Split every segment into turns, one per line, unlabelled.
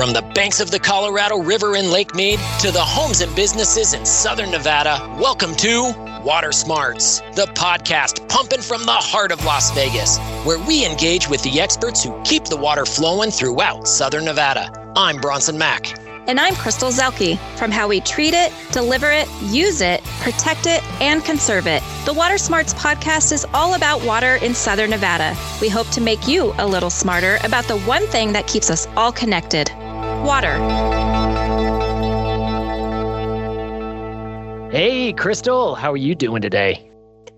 From the banks of the Colorado River in Lake Mead to the homes and businesses in southern Nevada, welcome to Water Smarts, the podcast pumping from the heart of Las Vegas, where we engage with the experts who keep the water flowing throughout southern Nevada. I'm Bronson Mack.
And I'm Crystal Zelke. From how we treat it, deliver it, use it, protect it, and conserve it, the Water Smarts podcast is all about water in Southern Nevada. We hope to make you a little smarter about the one thing that keeps us all connected water.
Hey, Crystal, how are you doing today?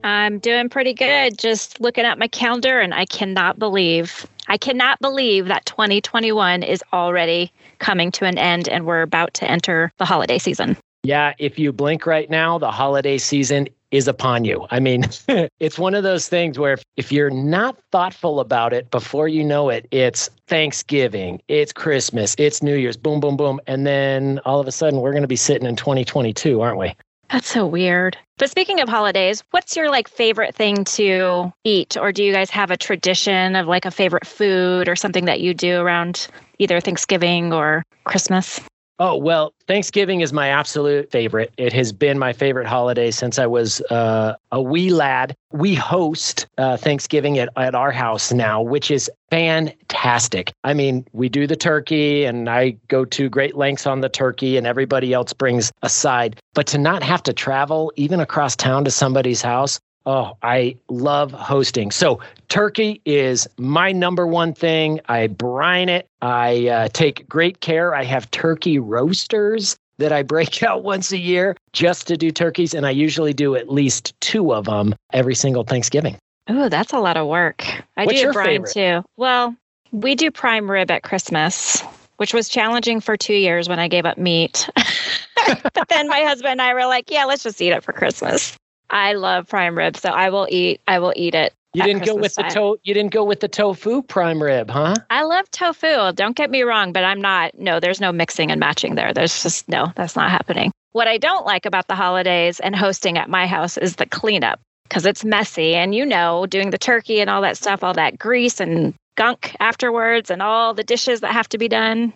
I'm doing pretty good. Just looking at my calendar, and I cannot believe, I cannot believe that 2021 is already coming to an end and we're about to enter the holiday season.
Yeah, if you blink right now, the holiday season is upon you. I mean, it's one of those things where if, if you're not thoughtful about it before you know it, it's Thanksgiving, it's Christmas, it's New Year's, boom, boom, boom. And then all of a sudden, we're going to be sitting in 2022, aren't we?
That's so weird. But speaking of holidays, what's your like favorite thing to eat or do you guys have a tradition of like a favorite food or something that you do around either Thanksgiving or Christmas?
Oh, well, Thanksgiving is my absolute favorite. It has been my favorite holiday since I was uh, a wee lad. We host uh, Thanksgiving at, at our house now, which is fantastic. I mean, we do the turkey, and I go to great lengths on the turkey, and everybody else brings a side. But to not have to travel even across town to somebody's house, Oh, I love hosting. So, turkey is my number one thing. I brine it. I uh, take great care. I have turkey roasters that I break out once a year just to do turkeys. And I usually do at least two of them every single Thanksgiving.
Oh, that's a lot of work. I
What's
do brine
favorite?
too. Well, we do prime rib at Christmas, which was challenging for two years when I gave up meat. but then my husband and I were like, yeah, let's just eat it for Christmas. I love prime rib, so I will eat. I will eat it.
You didn't go with
Christmas
the
time.
to- you didn't go with the tofu prime rib, huh?
I love tofu. Don't get me wrong, but I'm not. No, there's no mixing and matching there. There's just no. That's not happening. What I don't like about the holidays and hosting at my house is the cleanup because it's messy, and you know, doing the turkey and all that stuff, all that grease and gunk afterwards, and all the dishes that have to be done.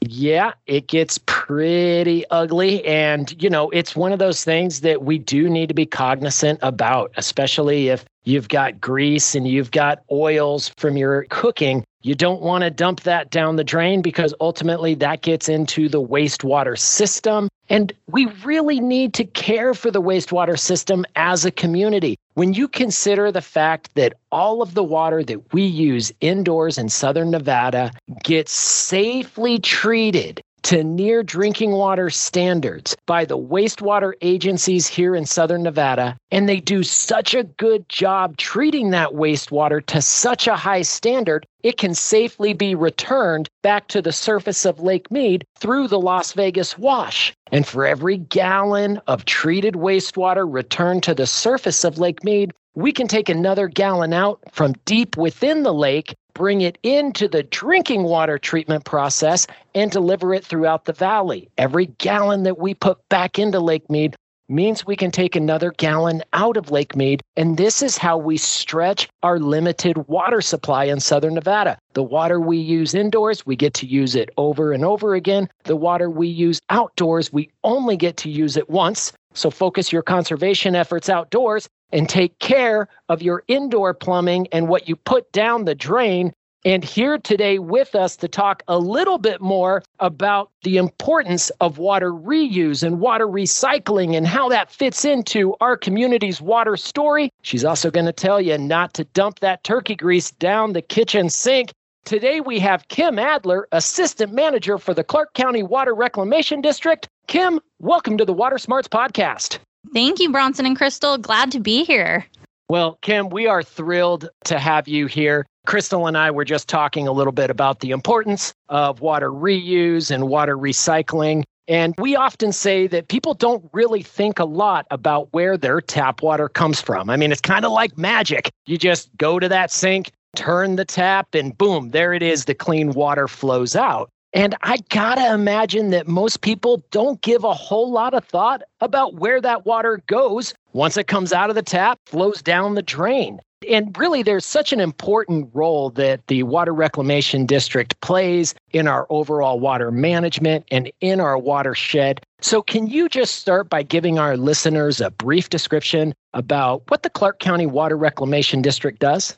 Yeah, it gets pretty ugly. And, you know, it's one of those things that we do need to be cognizant about, especially if you've got grease and you've got oils from your cooking. You don't want to dump that down the drain because ultimately that gets into the wastewater system. And we really need to care for the wastewater system as a community. When you consider the fact that all of the water that we use indoors in southern Nevada gets safely treated to near drinking water standards by the wastewater agencies here in southern Nevada, and they do such a good job treating that wastewater to such a high standard, it can safely be returned back to the surface of Lake Mead through the Las Vegas wash. And for every gallon of treated wastewater returned to the surface of Lake Mead, we can take another gallon out from deep within the lake, bring it into the drinking water treatment process, and deliver it throughout the valley. Every gallon that we put back into Lake Mead means we can take another gallon out of Lake Mead. And this is how we stretch our limited water supply in southern Nevada. The water we use indoors, we get to use it over and over again. The water we use outdoors, we only get to use it once. So focus your conservation efforts outdoors and take care of your indoor plumbing and what you put down the drain. And here today with us to talk a little bit more about the importance of water reuse and water recycling and how that fits into our community's water story. She's also going to tell you not to dump that turkey grease down the kitchen sink. Today we have Kim Adler, Assistant Manager for the Clark County Water Reclamation District. Kim, welcome to the Water Smarts Podcast.
Thank you, Bronson and Crystal. Glad to be here.
Well, Kim, we are thrilled to have you here. Crystal and I were just talking a little bit about the importance of water reuse and water recycling. And we often say that people don't really think a lot about where their tap water comes from. I mean, it's kind of like magic. You just go to that sink, turn the tap, and boom, there it is. The clean water flows out. And I gotta imagine that most people don't give a whole lot of thought about where that water goes once it comes out of the tap, flows down the drain. And really, there's such an important role that the Water Reclamation District plays in our overall water management and in our watershed. So, can you just start by giving our listeners a brief description about what the Clark County Water Reclamation District does?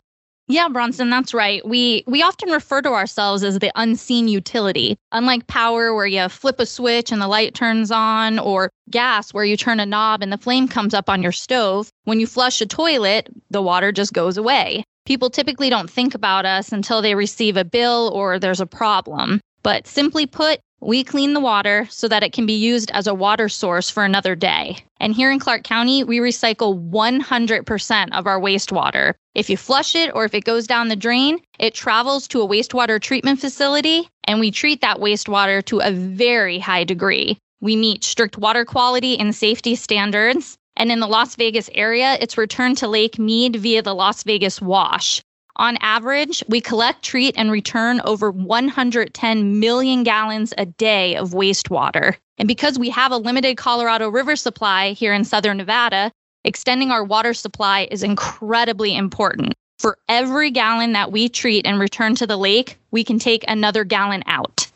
Yeah, Bronson, that's right. We we often refer to ourselves as the unseen utility. Unlike power where you flip a switch and the light turns on or gas where you turn a knob and the flame comes up on your stove, when you flush a toilet, the water just goes away. People typically don't think about us until they receive a bill or there's a problem. But simply put, we clean the water so that it can be used as a water source for another day. And here in Clark County, we recycle 100% of our wastewater. If you flush it or if it goes down the drain, it travels to a wastewater treatment facility, and we treat that wastewater to a very high degree. We meet strict water quality and safety standards. And in the Las Vegas area, it's returned to Lake Mead via the Las Vegas Wash. On average, we collect, treat, and return over 110 million gallons a day of wastewater. And because we have a limited Colorado River supply here in southern Nevada, extending our water supply is incredibly important. For every gallon that we treat and return to the lake, we can take another gallon out.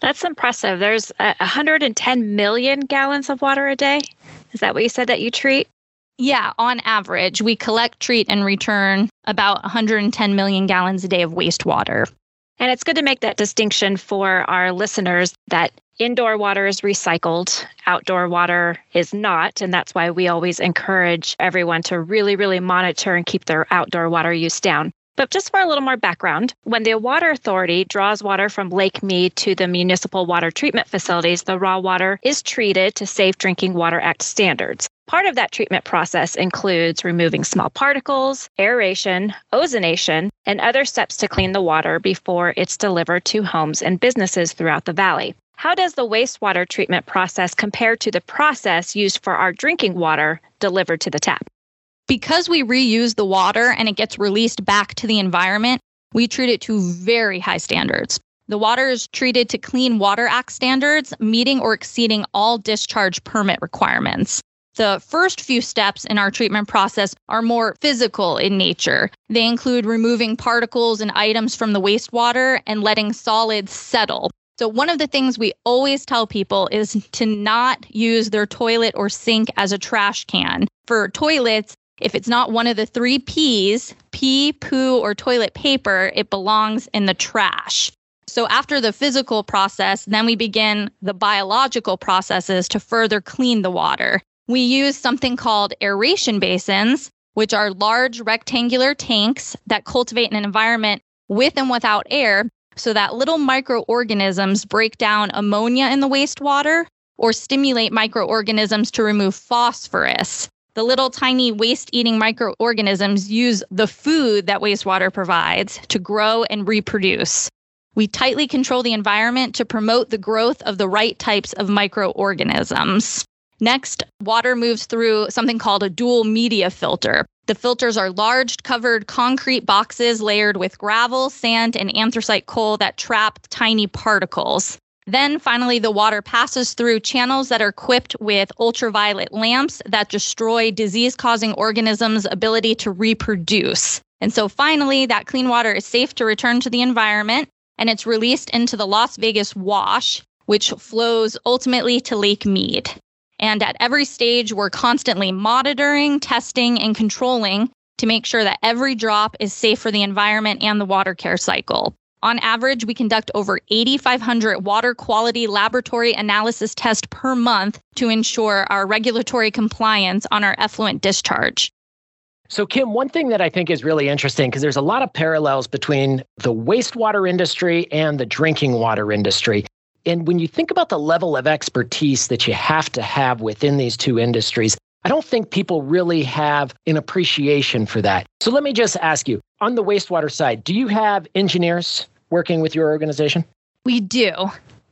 That's impressive. There's 110 million gallons of water a day. Is that what you said that you treat?
Yeah, on average, we collect, treat, and return about 110 million gallons a day of wastewater.
And it's good to make that distinction for our listeners that indoor water is recycled, outdoor water is not. And that's why we always encourage everyone to really, really monitor and keep their outdoor water use down. But just for a little more background, when the Water Authority draws water from Lake Mead to the municipal water treatment facilities, the raw water is treated to Safe Drinking Water Act standards. Part of that treatment process includes removing small particles, aeration, ozonation, and other steps to clean the water before it's delivered to homes and businesses throughout the valley. How does the wastewater treatment process compare to the process used for our drinking water delivered to the tap?
Because we reuse the water and it gets released back to the environment, we treat it to very high standards. The water is treated to Clean Water Act standards, meeting or exceeding all discharge permit requirements. The first few steps in our treatment process are more physical in nature. They include removing particles and items from the wastewater and letting solids settle. So, one of the things we always tell people is to not use their toilet or sink as a trash can. For toilets, if it's not one of the three P's, pee, poo, or toilet paper, it belongs in the trash. So, after the physical process, then we begin the biological processes to further clean the water. We use something called aeration basins, which are large rectangular tanks that cultivate an environment with and without air so that little microorganisms break down ammonia in the wastewater or stimulate microorganisms to remove phosphorus the little tiny waste eating microorganisms use the food that wastewater provides to grow and reproduce. We tightly control the environment to promote the growth of the right types of microorganisms. Next, water moves through something called a dual media filter. The filters are large, covered concrete boxes layered with gravel, sand, and anthracite coal that trap tiny particles. Then finally, the water passes through channels that are equipped with ultraviolet lamps that destroy disease causing organisms' ability to reproduce. And so finally, that clean water is safe to return to the environment and it's released into the Las Vegas wash, which flows ultimately to Lake Mead. And at every stage, we're constantly monitoring, testing, and controlling to make sure that every drop is safe for the environment and the water care cycle. On average, we conduct over 8,500 water quality laboratory analysis tests per month to ensure our regulatory compliance on our effluent discharge.
So, Kim, one thing that I think is really interesting because there's a lot of parallels between the wastewater industry and the drinking water industry. And when you think about the level of expertise that you have to have within these two industries, I don't think people really have an appreciation for that. So, let me just ask you on the wastewater side, do you have engineers? Working with your organization?
We do.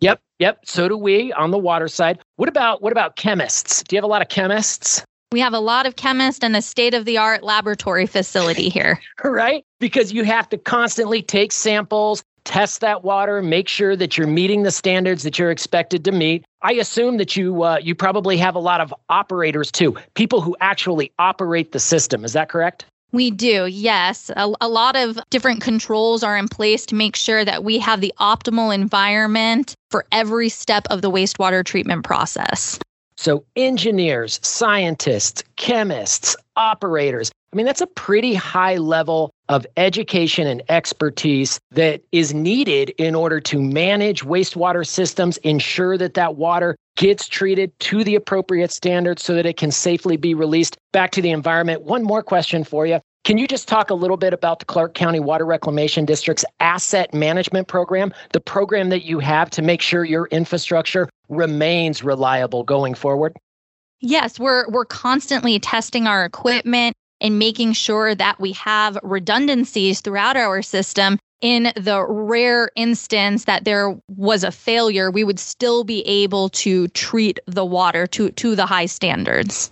Yep, yep. So do we on the water side. What about what about chemists? Do you have a lot of chemists?
We have a lot of chemists and a state of the art laboratory facility here.
right? Because you have to constantly take samples, test that water, make sure that you're meeting the standards that you're expected to meet. I assume that you uh, you probably have a lot of operators too, people who actually operate the system. Is that correct?
We do, yes. A, a, lot of different controls are in place to make sure that we have the optimal environment for every step of the wastewater treatment process.
So, engineers, scientists, chemists, operators, I mean, that's a pretty high level of education and expertise that is needed in order to manage wastewater systems, ensure that that water gets treated to the appropriate standards so that it can safely be released back to the environment. One more question for you. Can you just talk a little bit about the Clark County Water Reclamation District's asset management program, the program that you have to make sure your infrastructure remains reliable going forward?
Yes, we're we're constantly testing our equipment and making sure that we have redundancies throughout our system. In the rare instance that there was a failure, we would still be able to treat the water to, to the high standards.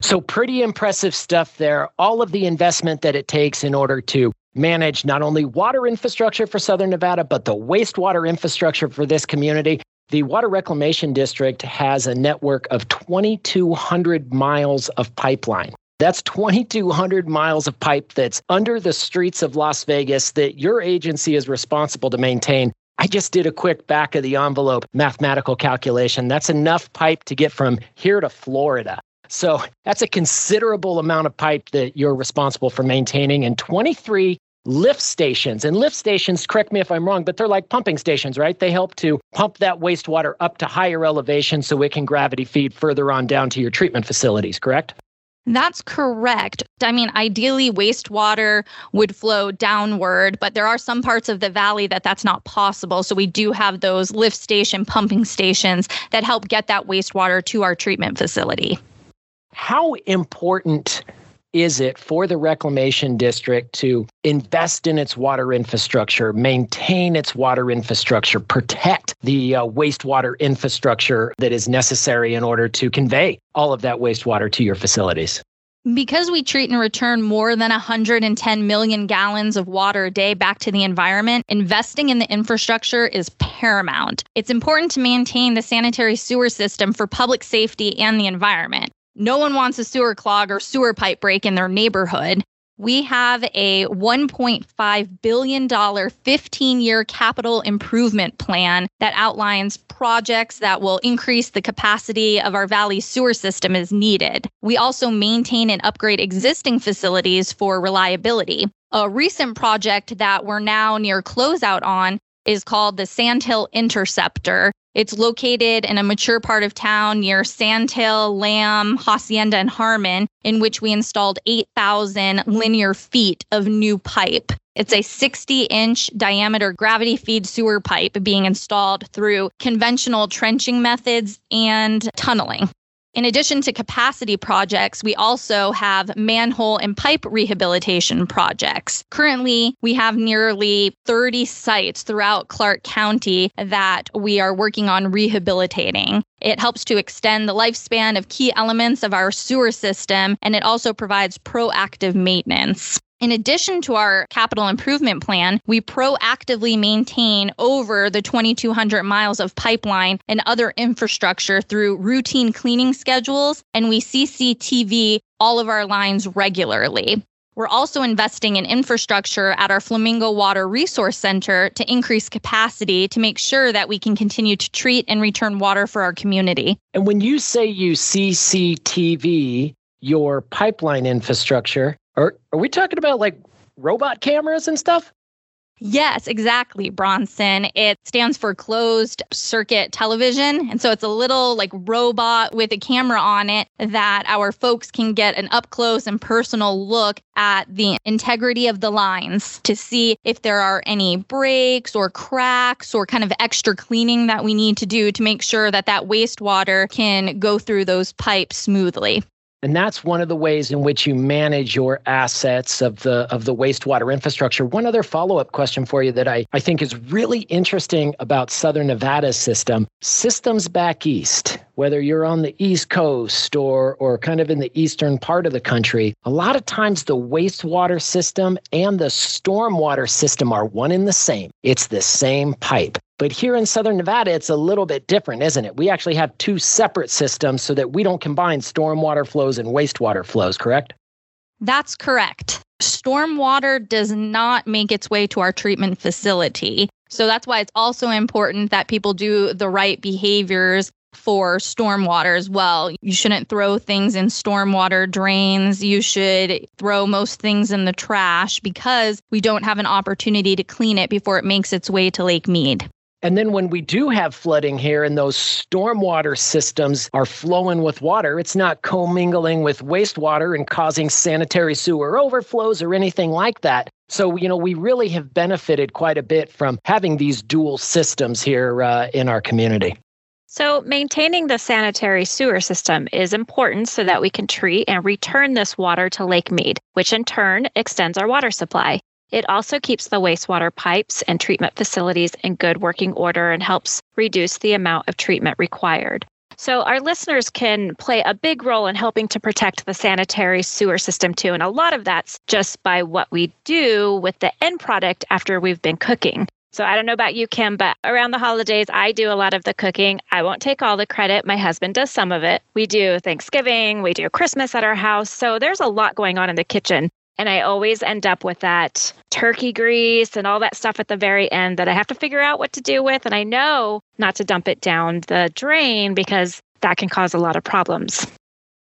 So, pretty impressive stuff there. All of the investment that it takes in order to manage not only water infrastructure for Southern Nevada, but the wastewater infrastructure for this community. The Water Reclamation District has a network of 2,200 miles of pipeline. That's 2,200 miles of pipe that's under the streets of Las Vegas that your agency is responsible to maintain. I just did a quick back of the envelope mathematical calculation. That's enough pipe to get from here to Florida. So that's a considerable amount of pipe that you're responsible for maintaining and 23 lift stations. And lift stations, correct me if I'm wrong, but they're like pumping stations, right? They help to pump that wastewater up to higher elevation so it can gravity feed further on down to your treatment facilities, correct?
That's correct. I mean, ideally, wastewater would flow downward, but there are some parts of the valley that that's not possible. So we do have those lift station pumping stations that help get that wastewater to our treatment facility.
How important is it for the reclamation district to invest in its water infrastructure, maintain its water infrastructure, protect the uh, wastewater infrastructure that is necessary in order to convey all of that wastewater to your facilities?
Because we treat and return more than 110 million gallons of water a day back to the environment, investing in the infrastructure is paramount. It's important to maintain the sanitary sewer system for public safety and the environment. No one wants a sewer clog or sewer pipe break in their neighborhood. We have a $1.5 billion 15 year capital improvement plan that outlines projects that will increase the capacity of our valley sewer system as needed. We also maintain and upgrade existing facilities for reliability. A recent project that we're now near closeout on is called the Sandhill Interceptor. It's located in a mature part of town near Sandhill, Lamb, Hacienda, and Harmon, in which we installed 8,000 linear feet of new pipe. It's a 60 inch diameter gravity feed sewer pipe being installed through conventional trenching methods and tunneling. In addition to capacity projects, we also have manhole and pipe rehabilitation projects. Currently, we have nearly 30 sites throughout Clark County that we are working on rehabilitating. It helps to extend the lifespan of key elements of our sewer system, and it also provides proactive maintenance. In addition to our capital improvement plan, we proactively maintain over the 2,200 miles of pipeline and other infrastructure through routine cleaning schedules, and we CCTV all of our lines regularly. We're also investing in infrastructure at our Flamingo Water Resource Center to increase capacity to make sure that we can continue to treat and return water for our community.
And when you say you CCTV your pipeline infrastructure, are are we talking about like robot cameras and stuff?
Yes, exactly, Bronson. It stands for closed circuit television. And so it's a little like robot with a camera on it that our folks can get an up close and personal look at the integrity of the lines to see if there are any breaks or cracks or kind of extra cleaning that we need to do to make sure that that wastewater can go through those pipes smoothly.
And that's one of the ways in which you manage your assets of the of the wastewater infrastructure. One other follow-up question for you that I, I think is really interesting about Southern Nevada's system. Systems back east, whether you're on the East Coast or or kind of in the eastern part of the country, a lot of times the wastewater system and the stormwater system are one and the same. It's the same pipe. But here in Southern Nevada, it's a little bit different, isn't it? We actually have two separate systems so that we don't combine stormwater flows and wastewater flows, correct?
That's correct. Stormwater does not make its way to our treatment facility. So that's why it's also important that people do the right behaviors for stormwater as well. You shouldn't throw things in stormwater drains. You should throw most things in the trash because we don't have an opportunity to clean it before it makes its way to Lake Mead.
And then when we do have flooding here and those stormwater systems are flowing with water, it's not commingling with wastewater and causing sanitary sewer overflows or anything like that. So, you know, we really have benefited quite a bit from having these dual systems here uh, in our community.
So, maintaining the sanitary sewer system is important so that we can treat and return this water to Lake Mead, which in turn extends our water supply. It also keeps the wastewater pipes and treatment facilities in good working order and helps reduce the amount of treatment required. So, our listeners can play a big role in helping to protect the sanitary sewer system too. And a lot of that's just by what we do with the end product after we've been cooking. So I don't know about you, Kim, but around the holidays, I do a lot of the cooking. I won't take all the credit. My husband does some of it. We do Thanksgiving, we do Christmas at our house. So there's a lot going on in the kitchen. And I always end up with that turkey grease and all that stuff at the very end that I have to figure out what to do with. And I know not to dump it down the drain because that can cause a lot of problems.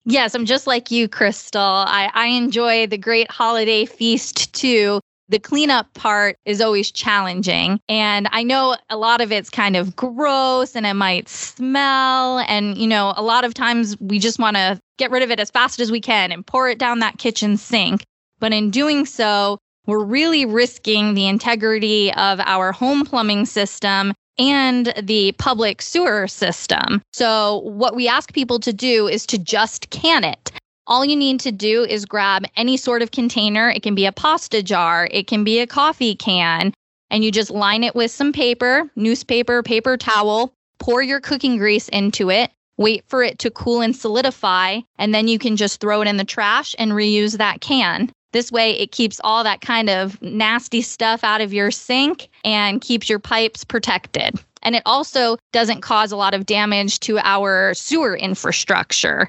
Yes, I'm just like you, Crystal. I, I enjoy the great holiday feast too the cleanup part is always challenging. And I know a lot of it's kind of gross and it might smell. And, you know, a lot of times we just want to get rid of it as fast as we can and pour it down that kitchen sink. But in doing so, we're really risking the integrity of our home plumbing system and the public sewer system. So, what we ask people to do is to just can it. All you need to do is grab any sort of container. It can be a pasta jar, it can be a coffee can, and you just line it with some paper, newspaper, paper towel, pour your cooking grease into it, wait for it to cool and solidify, and then you can just throw it in the trash and reuse that can. This way, it keeps all that kind of nasty stuff out of your sink and keeps your pipes protected. And it also doesn't cause a lot of damage to our sewer infrastructure.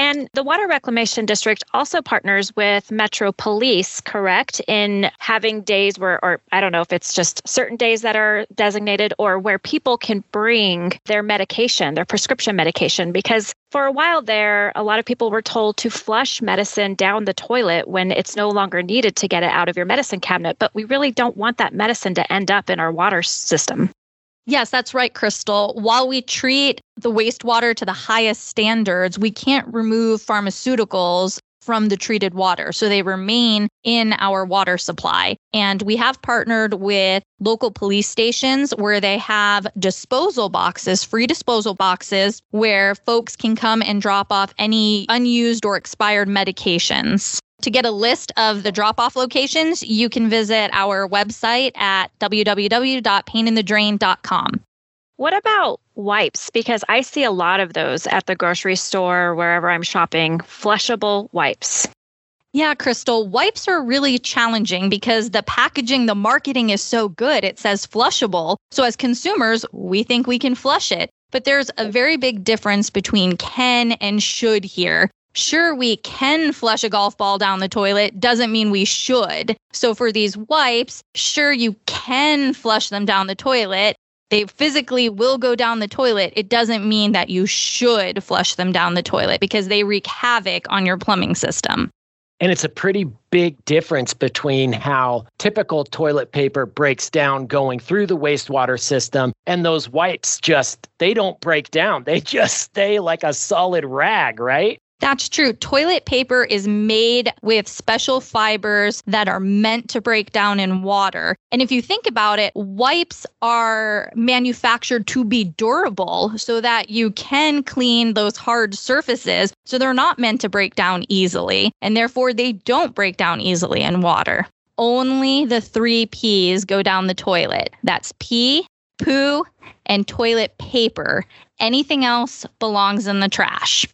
And the Water Reclamation District also partners with Metro Police, correct, in having days where, or I don't know if it's just certain days that are designated or where people can bring their medication, their prescription medication, because for a while there, a lot of people were told to flush medicine down the toilet when it's no longer needed to get it out of your medicine cabinet. But we really don't want that medicine to end up in our water system.
Yes, that's right, Crystal. While we treat the wastewater to the highest standards, we can't remove pharmaceuticals from the treated water. So they remain in our water supply. And we have partnered with local police stations where they have disposal boxes, free disposal boxes, where folks can come and drop off any unused or expired medications. To get a list of the drop off locations, you can visit our website at www.paininthedrain.com.
What about wipes? Because I see a lot of those at the grocery store, wherever I'm shopping, flushable wipes.
Yeah, Crystal, wipes are really challenging because the packaging, the marketing is so good. It says flushable. So as consumers, we think we can flush it. But there's a very big difference between can and should here. Sure, we can flush a golf ball down the toilet, doesn't mean we should. So, for these wipes, sure, you can flush them down the toilet. They physically will go down the toilet. It doesn't mean that you should flush them down the toilet because they wreak havoc on your plumbing system.
And it's a pretty big difference between how typical toilet paper breaks down going through the wastewater system and those wipes just, they don't break down. They just stay like a solid rag, right?
That's true. Toilet paper is made with special fibers that are meant to break down in water. And if you think about it, wipes are manufactured to be durable so that you can clean those hard surfaces. So they're not meant to break down easily, and therefore they don't break down easily in water. Only the three P's go down the toilet. That's pee, poo, and toilet paper. Anything else belongs in the trash.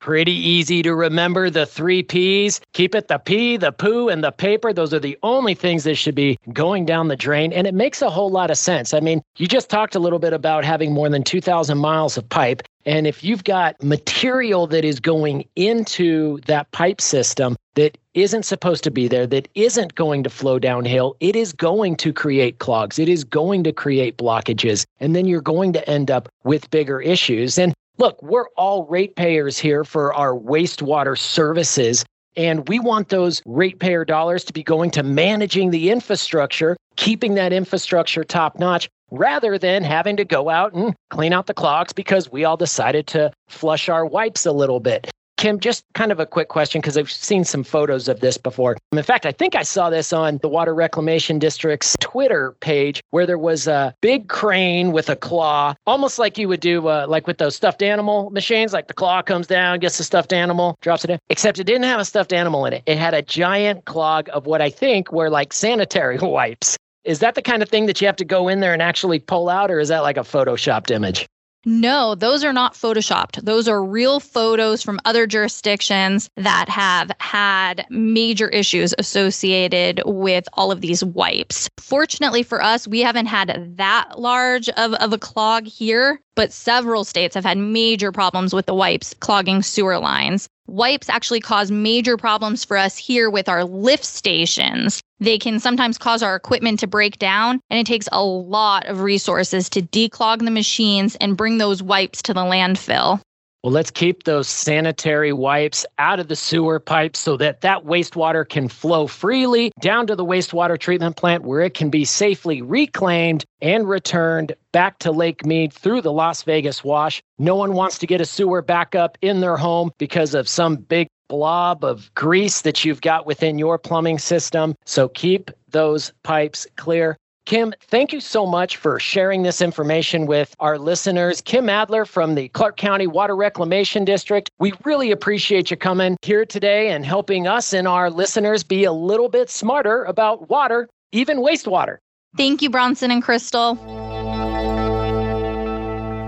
Pretty easy to remember the three P's. Keep it the P, the poo, and the paper. Those are the only things that should be going down the drain. And it makes a whole lot of sense. I mean, you just talked a little bit about having more than 2,000 miles of pipe. And if you've got material that is going into that pipe system that isn't supposed to be there, that isn't going to flow downhill, it is going to create clogs. It is going to create blockages. And then you're going to end up with bigger issues. And look, we're all ratepayers here for our wastewater services. And we want those ratepayer dollars to be going to managing the infrastructure, keeping that infrastructure top notch, rather than having to go out and clean out the clogs because we all decided to flush our wipes a little bit. Kim, just kind of a quick question because I've seen some photos of this before. In fact, I think I saw this on the Water Reclamation District's Twitter page where there was a big crane with a claw, almost like you would do uh, like with those stuffed animal machines, like the claw comes down, gets the stuffed animal, drops it in, except it didn't have a stuffed animal in it. It had a giant clog of what I think were like sanitary wipes. Is that the kind of thing that you have to go in there and actually pull out, or is that like a photoshopped image?
No, those are not photoshopped. Those are real photos from other jurisdictions that have had major issues associated with all of these wipes. Fortunately for us, we haven't had that large of, of a clog here, but several states have had major problems with the wipes clogging sewer lines. Wipes actually cause major problems for us here with our lift stations. They can sometimes cause our equipment to break down, and it takes a lot of resources to declog the machines and bring those wipes to the landfill.
Well, let's keep those sanitary wipes out of the sewer pipes so that that wastewater can flow freely down to the wastewater treatment plant where it can be safely reclaimed and returned back to Lake Mead through the Las Vegas wash. No one wants to get a sewer backup in their home because of some big blob of grease that you've got within your plumbing system. So keep those pipes clear. Kim, thank you so much for sharing this information with our listeners. Kim Adler from the Clark County Water Reclamation District. We really appreciate you coming here today and helping us and our listeners be a little bit smarter about water, even wastewater.
Thank you, Bronson and Crystal.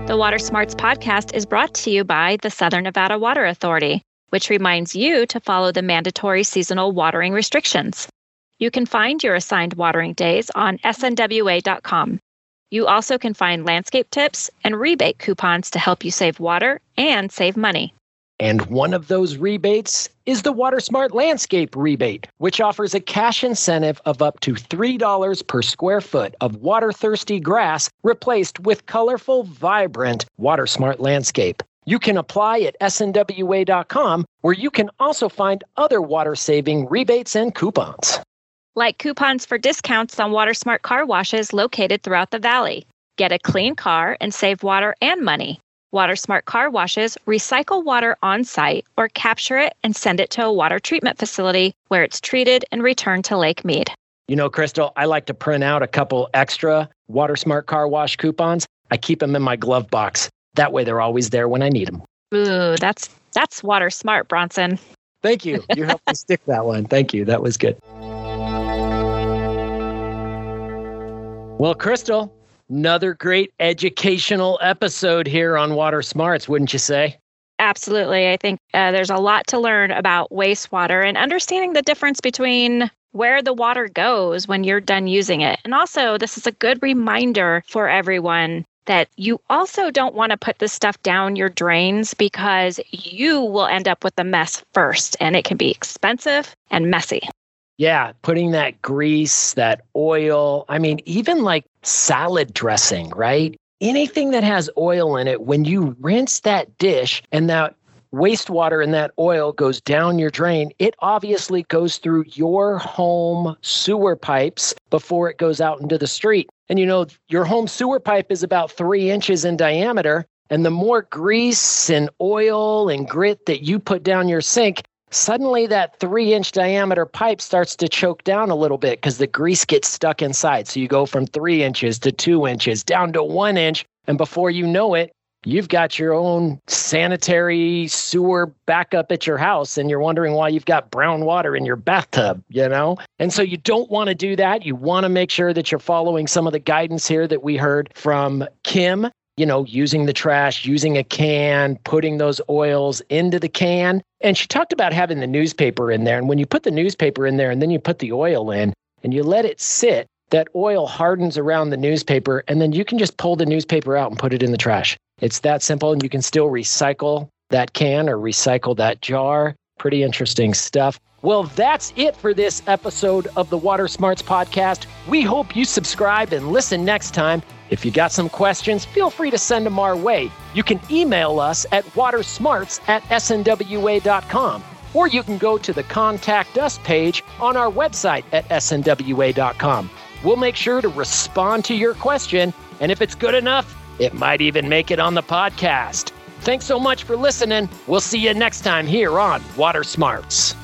The Water Smarts podcast is brought to you by the Southern Nevada Water Authority, which reminds you to follow the mandatory seasonal watering restrictions. You can find your assigned watering days on snwa.com. You also can find landscape tips and rebate coupons to help you save water and save money.
And one of those rebates is the WaterSmart Landscape rebate, which offers a cash incentive of up to $3 per square foot of water thirsty grass replaced with colorful, vibrant WaterSmart Landscape. You can apply at snwa.com, where you can also find other water saving rebates and coupons
like coupons for discounts on WaterSmart car washes located throughout the valley. Get a clean car and save water and money. WaterSmart car washes recycle water on site or capture it and send it to a water treatment facility where it's treated and returned to Lake Mead.
You know, Crystal, I like to print out a couple extra WaterSmart car wash coupons. I keep them in my glove box. That way they're always there when I need them.
Ooh, that's that's WaterSmart, Bronson.
Thank you. You helped me stick that one. Thank you. That was good. Well, Crystal, another great educational episode here on Water Smarts, wouldn't you say?
Absolutely. I think uh, there's a lot to learn about wastewater and understanding the difference between where the water goes when you're done using it. And also, this is a good reminder for everyone that you also don't want to put this stuff down your drains because you will end up with the mess first and it can be expensive and messy.
Yeah, putting that grease, that oil. I mean, even like salad dressing, right? Anything that has oil in it, when you rinse that dish and that wastewater and that oil goes down your drain, it obviously goes through your home sewer pipes before it goes out into the street. And you know, your home sewer pipe is about three inches in diameter. And the more grease and oil and grit that you put down your sink, suddenly that three inch diameter pipe starts to choke down a little bit because the grease gets stuck inside. So you go from three inches to two inches down to one inch. And before you know it, you've got your own sanitary sewer backup at your house and you're wondering why you've got brown water in your bathtub, you know? And so you don't want to do that. You want to make sure that you're following some of the guidance here that we heard from Kim you know, using the trash, using a can, putting those oils into the can. And she talked about having the newspaper in there. And when you put the newspaper in there and then you put the oil in and you let it sit, that oil hardens around the newspaper. And then you can just pull the newspaper out and put it in the trash. It's that simple. And you can still recycle that can or recycle that jar. Pretty interesting stuff. Well, that's it for this episode of the Water Smarts Podcast. We hope you subscribe and listen next time. If you got some questions, feel free to send them our way. You can email us at watersmarts at snwa.com, or you can go to the Contact Us page on our website at snwa.com. We'll make sure to respond to your question, and if it's good enough, it might even make it on the podcast. Thanks so much for listening. We'll see you next time here on Water Smarts.